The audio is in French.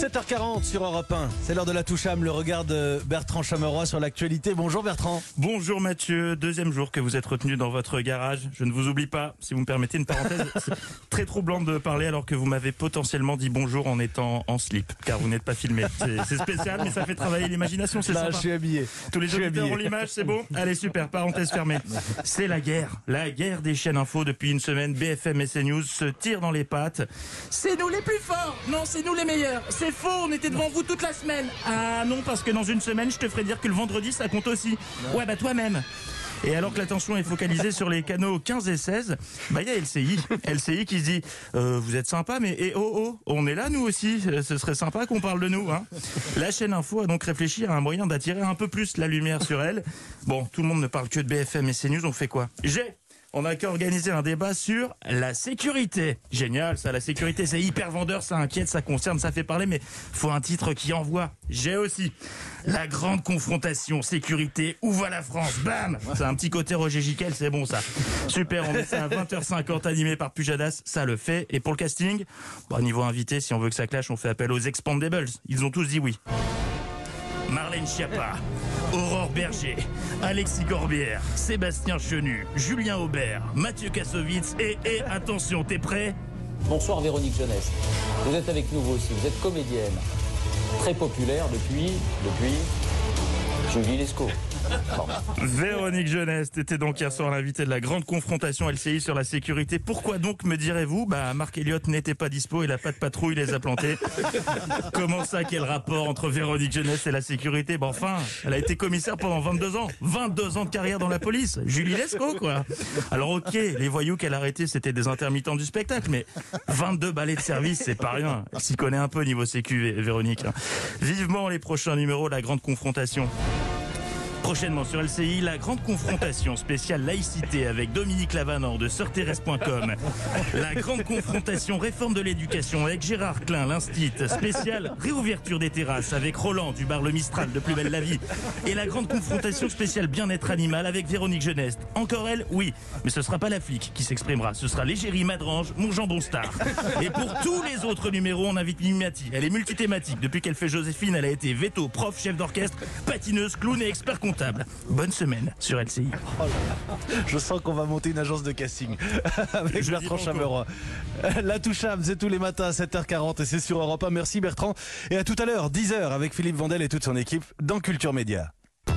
7h40 sur Europe 1. C'est l'heure de la toucham, le regard de Bertrand Chameroy sur l'actualité. Bonjour Bertrand. Bonjour Mathieu, deuxième jour que vous êtes retenu dans votre garage. Je ne vous oublie pas, si vous me permettez une parenthèse. C'est très troublant de parler alors que vous m'avez potentiellement dit bonjour en étant en slip, car vous n'êtes pas filmé. C'est- spécial, mais ça fait travailler l'imagination, c'est Là, sympa. je suis habillé. Tous les auditeurs ont l'image, c'est bon Allez, super, parenthèse fermée. C'est la guerre. La guerre des chaînes info depuis une semaine. BFM et CNews se tirent dans les pattes. C'est nous les plus forts Non, c'est nous les meilleurs C'est faux, on était devant vous toute la semaine Ah non, parce que dans une semaine, je te ferai dire que le vendredi, ça compte aussi. Ouais, bah toi-même et alors que l'attention est focalisée sur les canaux 15 et 16, bah il y a LCI. LCI qui se dit euh, vous êtes sympa mais eh, oh oh, on est là nous aussi, Euh, ce serait sympa qu'on parle de nous hein. La chaîne Info a donc réfléchi à un moyen d'attirer un peu plus la lumière sur elle. Bon, tout le monde ne parle que de BFM et CNews, on fait quoi? J'ai on a qu'à organiser un débat sur la sécurité. Génial, ça, la sécurité, c'est hyper vendeur, ça inquiète, ça concerne, ça fait parler, mais faut un titre qui envoie. J'ai aussi la grande confrontation sécurité. Où va la France? Bam C'est un petit côté Roger Giquel, c'est bon ça. Super, on met ça à 20h50 animé par Pujadas, ça le fait. Et pour le casting, bon, niveau invité, si on veut que ça clash, on fait appel aux Expandables. Ils ont tous dit oui. Marlène Schiappa, Aurore Berger, Alexis Corbière, Sébastien Chenu, Julien Aubert, Mathieu Kassovitz et, attention, t'es prêt? Bonsoir Véronique Jeunesse. Vous êtes avec nous vous aussi, vous êtes comédienne. Très populaire depuis, depuis Julie Lescaut. Bon. Véronique Jeunesse était donc hier soir l'invité de la grande confrontation LCI sur la sécurité. Pourquoi donc, me direz-vous Bah, Marc Elliott n'était pas dispo, il a pas de patrouille, il les a plantés. Comment ça, quel rapport entre Véronique Jeunesse et la sécurité Bah enfin, elle a été commissaire pendant 22 ans. 22 ans de carrière dans la police. Julie Lescaut, quoi. Alors ok, les voyous qu'elle a arrêtés, c'était des intermittents du spectacle, mais 22 balais de service, c'est pas rien. Elle s'y connaît un peu niveau sécu, Vé- Véronique. hein. Vivement les prochains numéros, la grande confrontation. Prochainement sur LCI, la grande confrontation spéciale laïcité avec Dominique Lavanor de Sœurterres.com. La grande confrontation réforme de l'éducation avec Gérard Klein, l'instit. Spéciale réouverture des terrasses avec Roland du bar Le Mistral de Plus Belle la Vie. Et la grande confrontation spéciale bien-être animal avec Véronique Jeunesse. Encore elle, oui. Mais ce sera pas la flic qui s'exprimera. Ce sera l'égérie Madrange, mon jambon star. Et pour tous les autres numéros, on invite Mimati. Elle est multithématique. Depuis qu'elle fait Joséphine, elle a été veto, prof, chef d'orchestre, patineuse, clown et expert comptable. Bonne semaine sur LCI. Je sens qu'on va monter une agence de casting avec Je Bertrand Chameroy. La toucham, c'est tous les matins à 7h40 et c'est sur Europe 1. Merci Bertrand. Et à tout à l'heure, 10h avec Philippe Vandel et toute son équipe dans Culture Média.